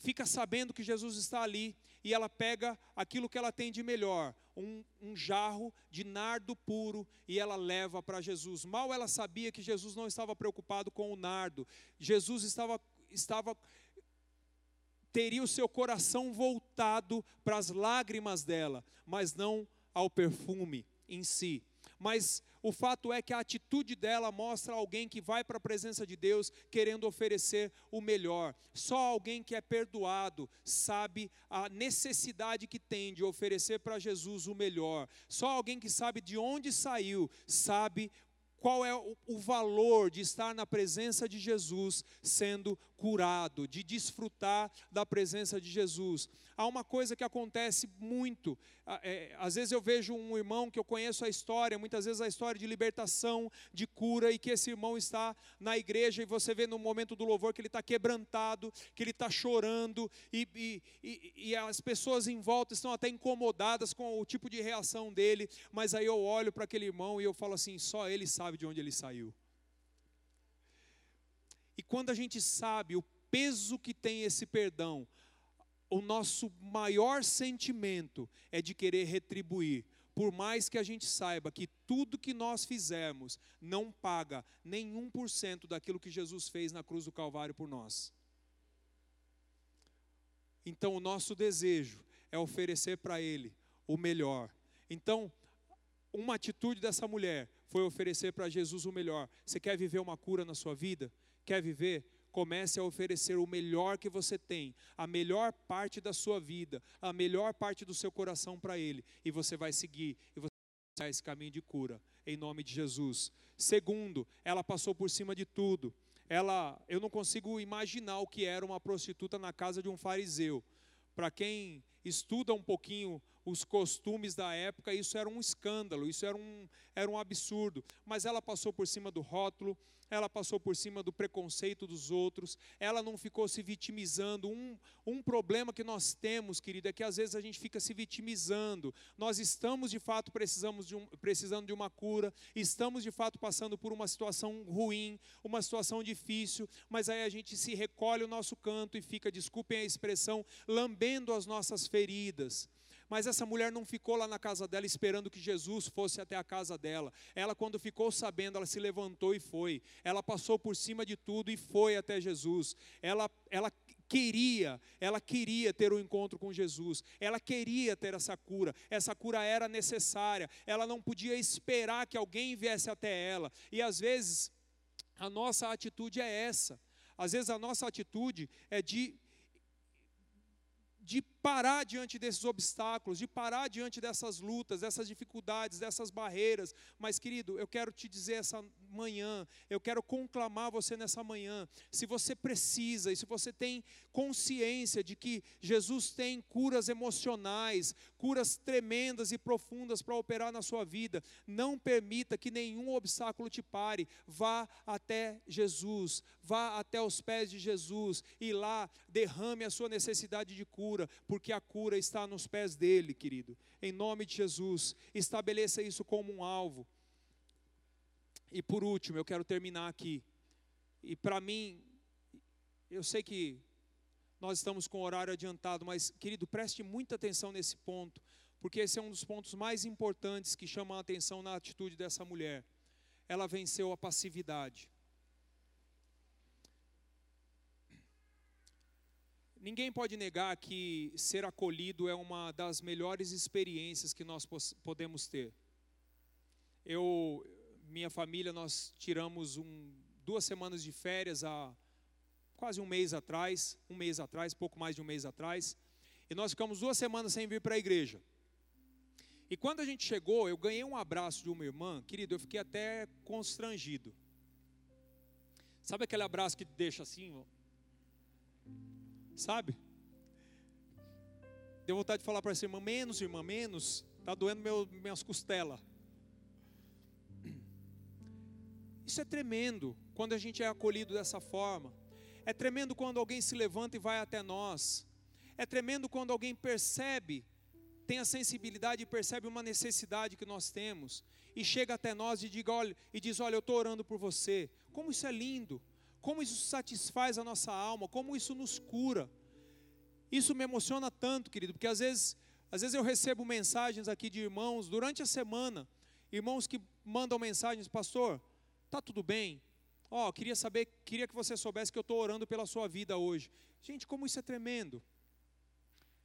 fica sabendo que Jesus está ali e ela pega aquilo que ela tem de melhor, um, um jarro de nardo puro, e ela leva para Jesus. Mal ela sabia que Jesus não estava preocupado com o nardo, Jesus estava, estava teria o seu coração voltado para as lágrimas dela, mas não ao perfume em si. Mas o fato é que a atitude dela mostra alguém que vai para a presença de Deus querendo oferecer o melhor. Só alguém que é perdoado sabe a necessidade que tem de oferecer para Jesus o melhor. Só alguém que sabe de onde saiu, sabe qual é o, valor de estar na presença de Jesus sendo curado, de desfrutar da presença de Jesus. Há uma coisa que acontece muito, é, às vezes eu vejo um irmão que eu conheço a história, muitas vezes a história de libertação, de cura, e que esse irmão está na igreja e você vê no momento do louvor que ele está quebrantado, que ele está chorando, e, e, e, e as pessoas em volta estão até incomodadas com o tipo de reação dele, mas aí eu olho para aquele irmão e eu falo assim: só ele sabe de onde ele saiu. E quando a gente sabe o peso que tem esse perdão, o nosso maior sentimento é de querer retribuir. Por mais que a gente saiba que tudo que nós fizermos não paga nenhum por cento daquilo que Jesus fez na cruz do Calvário por nós. Então, o nosso desejo é oferecer para Ele o melhor. Então, uma atitude dessa mulher foi oferecer para Jesus o melhor. Você quer viver uma cura na sua vida? Quer viver? Comece a oferecer o melhor que você tem, a melhor parte da sua vida, a melhor parte do seu coração para Ele, e você vai seguir, e você vai esse caminho de cura, em nome de Jesus. Segundo, ela passou por cima de tudo. Ela, eu não consigo imaginar o que era uma prostituta na casa de um fariseu. Para quem estuda um pouquinho os costumes da época, isso era um escândalo, isso era um, era um absurdo. Mas ela passou por cima do rótulo, ela passou por cima do preconceito dos outros, ela não ficou se vitimizando. Um, um problema que nós temos, querido, é que às vezes a gente fica se vitimizando. Nós estamos de fato precisamos de um, precisando de uma cura, estamos de fato passando por uma situação ruim, uma situação difícil, mas aí a gente se recolhe o nosso canto e fica, desculpem a expressão, lambendo as nossas feridas. Mas essa mulher não ficou lá na casa dela esperando que Jesus fosse até a casa dela. Ela, quando ficou sabendo, ela se levantou e foi. Ela passou por cima de tudo e foi até Jesus. Ela, ela queria, ela queria ter um encontro com Jesus, ela queria ter essa cura, essa cura era necessária, ela não podia esperar que alguém viesse até ela, e às vezes a nossa atitude é essa, às vezes a nossa atitude é de de parar diante desses obstáculos, de parar diante dessas lutas, dessas dificuldades, dessas barreiras. Mas, querido, eu quero te dizer essa manhã, eu quero conclamar você nessa manhã. Se você precisa e se você tem consciência de que Jesus tem curas emocionais, curas tremendas e profundas para operar na sua vida, não permita que nenhum obstáculo te pare. Vá até Jesus, vá até os pés de Jesus e lá derrame a sua necessidade de cura porque a cura está nos pés dele, querido. Em nome de Jesus, estabeleça isso como um alvo. E por último, eu quero terminar aqui. E para mim, eu sei que nós estamos com o horário adiantado, mas, querido, preste muita atenção nesse ponto, porque esse é um dos pontos mais importantes que chamam a atenção na atitude dessa mulher. Ela venceu a passividade. Ninguém pode negar que ser acolhido é uma das melhores experiências que nós podemos ter. Eu, minha família, nós tiramos um, duas semanas de férias há quase um mês atrás, um mês atrás, pouco mais de um mês atrás, e nós ficamos duas semanas sem vir para a igreja. E quando a gente chegou, eu ganhei um abraço de uma irmã, querido, eu fiquei até constrangido. Sabe aquele abraço que deixa assim, sabe? Deu vontade de falar para essa irmã, menos, irmã, menos, está doendo meu, minhas costelas. [clears throat] Isso é tremendo quando a gente é acolhido dessa forma. É tremendo quando alguém se levanta e vai até nós. É tremendo quando alguém percebe, tem a sensibilidade e percebe uma necessidade que nós temos e chega até nós e, diga, olha, e diz: Olha, eu estou orando por você. Como isso é lindo como isso satisfaz a nossa alma, como isso nos cura. Isso me emociona tanto, querido, porque às vezes, às vezes eu recebo mensagens aqui de irmãos durante a semana, irmãos que mandam mensagens, pastor, tá tudo bem? Ó, oh, queria saber, queria que você soubesse que eu estou orando pela sua vida hoje. Gente, como isso é tremendo.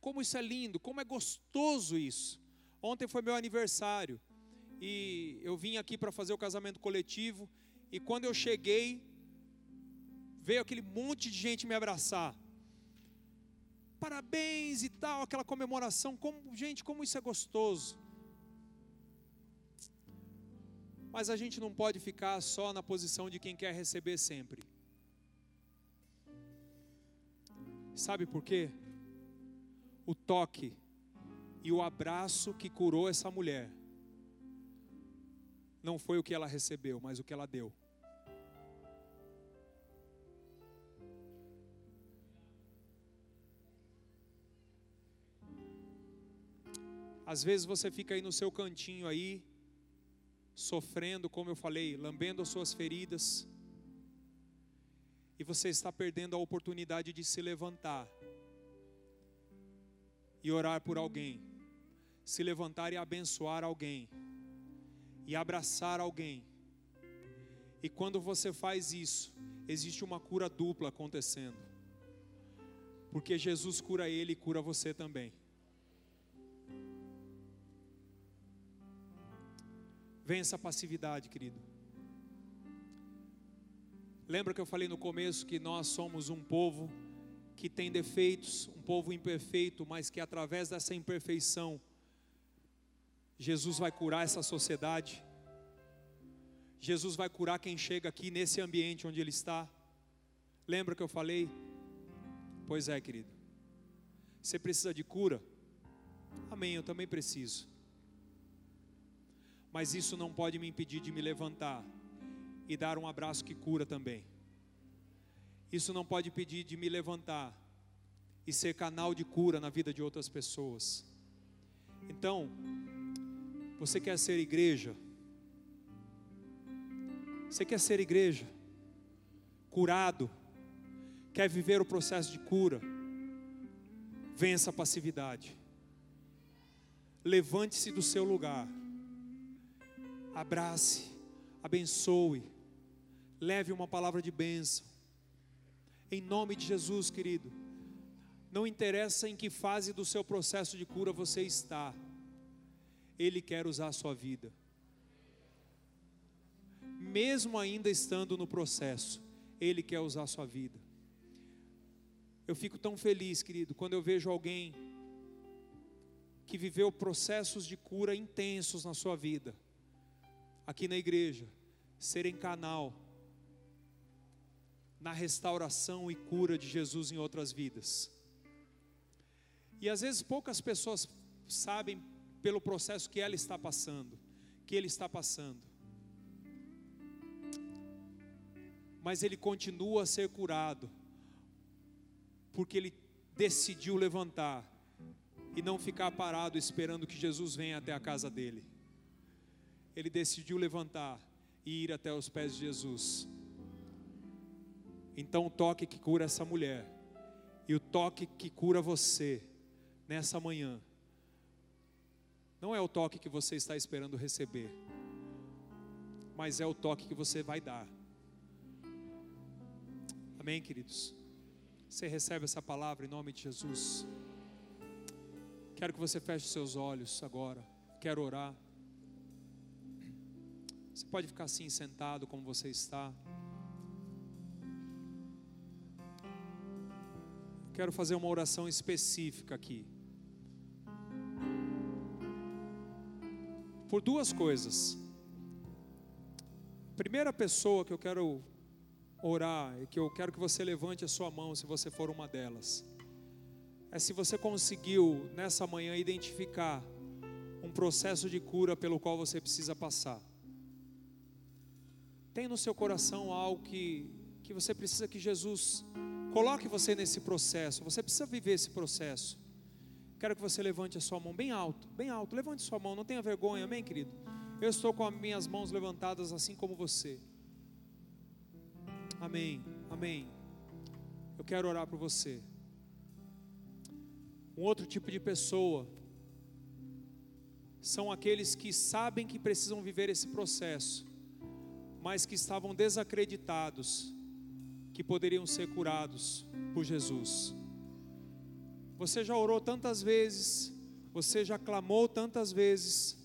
Como isso é lindo, como é gostoso isso. Ontem foi meu aniversário e eu vim aqui para fazer o casamento coletivo e quando eu cheguei, veio aquele monte de gente me abraçar. Parabéns e tal, aquela comemoração, como, gente, como isso é gostoso. Mas a gente não pode ficar só na posição de quem quer receber sempre. Sabe por quê? O toque e o abraço que curou essa mulher não foi o que ela recebeu, mas o que ela deu. Às vezes você fica aí no seu cantinho aí, sofrendo, como eu falei, lambendo as suas feridas, e você está perdendo a oportunidade de se levantar e orar por alguém, se levantar e abençoar alguém, e abraçar alguém. E quando você faz isso, existe uma cura dupla acontecendo, porque Jesus cura ele e cura você também. Vença a passividade, querido. Lembra que eu falei no começo que nós somos um povo que tem defeitos, um povo imperfeito, mas que através dessa imperfeição, Jesus vai curar essa sociedade. Jesus vai curar quem chega aqui nesse ambiente onde ele está. Lembra que eu falei? Pois é, querido. Você precisa de cura? Amém, eu também preciso. Mas isso não pode me impedir de me levantar e dar um abraço que cura também. Isso não pode impedir de me levantar e ser canal de cura na vida de outras pessoas. Então, você quer ser igreja? Você quer ser igreja? Curado? Quer viver o processo de cura? Vença a passividade. Levante-se do seu lugar. Abrace, abençoe, leve uma palavra de bênção. Em nome de Jesus, querido. Não interessa em que fase do seu processo de cura você está. Ele quer usar a sua vida. Mesmo ainda estando no processo, Ele quer usar a sua vida. Eu fico tão feliz, querido, quando eu vejo alguém que viveu processos de cura intensos na sua vida, aqui na igreja, serem canal na restauração e cura de Jesus em outras vidas. E às vezes poucas pessoas sabem pelo processo que ela está passando, que ele está passando. Mas ele continua a ser curado, porque ele decidiu levantar e não ficar parado esperando que Jesus venha até a casa dele. Ele decidiu levantar e ir até os pés de Jesus. Então, o toque que cura essa mulher e o toque que cura você nessa manhã não é o toque que você está esperando receber, mas é o toque que você vai dar. Amém, queridos? Você recebe essa palavra em nome de Jesus. Quero que você feche seus olhos agora. Quero orar. Você pode ficar assim sentado como você está. Quero fazer uma oração específica aqui. por duas coisas. Primeira pessoa que eu quero orar e que eu quero que você levante a sua mão se você for uma delas. É se você conseguiu nessa manhã identificar um processo de cura pelo qual você precisa passar. Tem no seu coração algo que, que você precisa que Jesus coloque você nesse processo. Você precisa viver esse processo. Quero que você levante a sua mão bem alto, bem alto. Levante sua mão, não tenha vergonha, amém, querido? Eu estou com as minhas mãos levantadas assim como você. Amém, amém. Eu quero orar por você. Um outro tipo de pessoa são aqueles que sabem que precisam viver esse processo, mas que estavam desacreditados que poderiam ser curados por Jesus. Você já orou tantas vezes, você já clamou tantas vezes,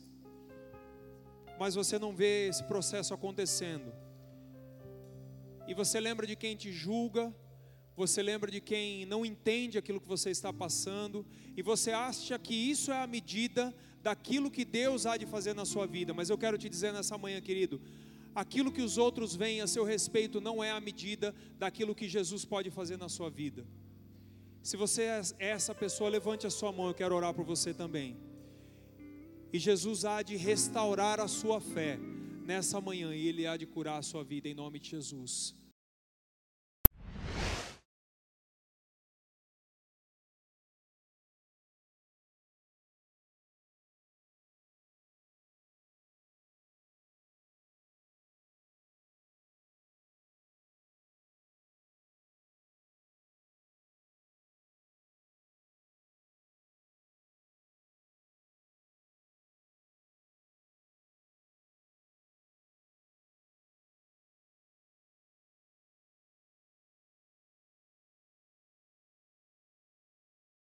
mas você não vê esse processo acontecendo. E você lembra de quem te julga, você lembra de quem não entende aquilo que você está passando, e você acha que isso é a medida daquilo que Deus há de fazer na sua vida. Mas eu quero te dizer nessa manhã, querido, aquilo que os outros veem a seu respeito não é a medida daquilo que Jesus pode fazer na sua vida. Se você é essa pessoa, levante a sua mão, eu quero orar por você também. E Jesus há de restaurar a sua fé nessa manhã e Ele há de curar a sua vida em nome de Jesus.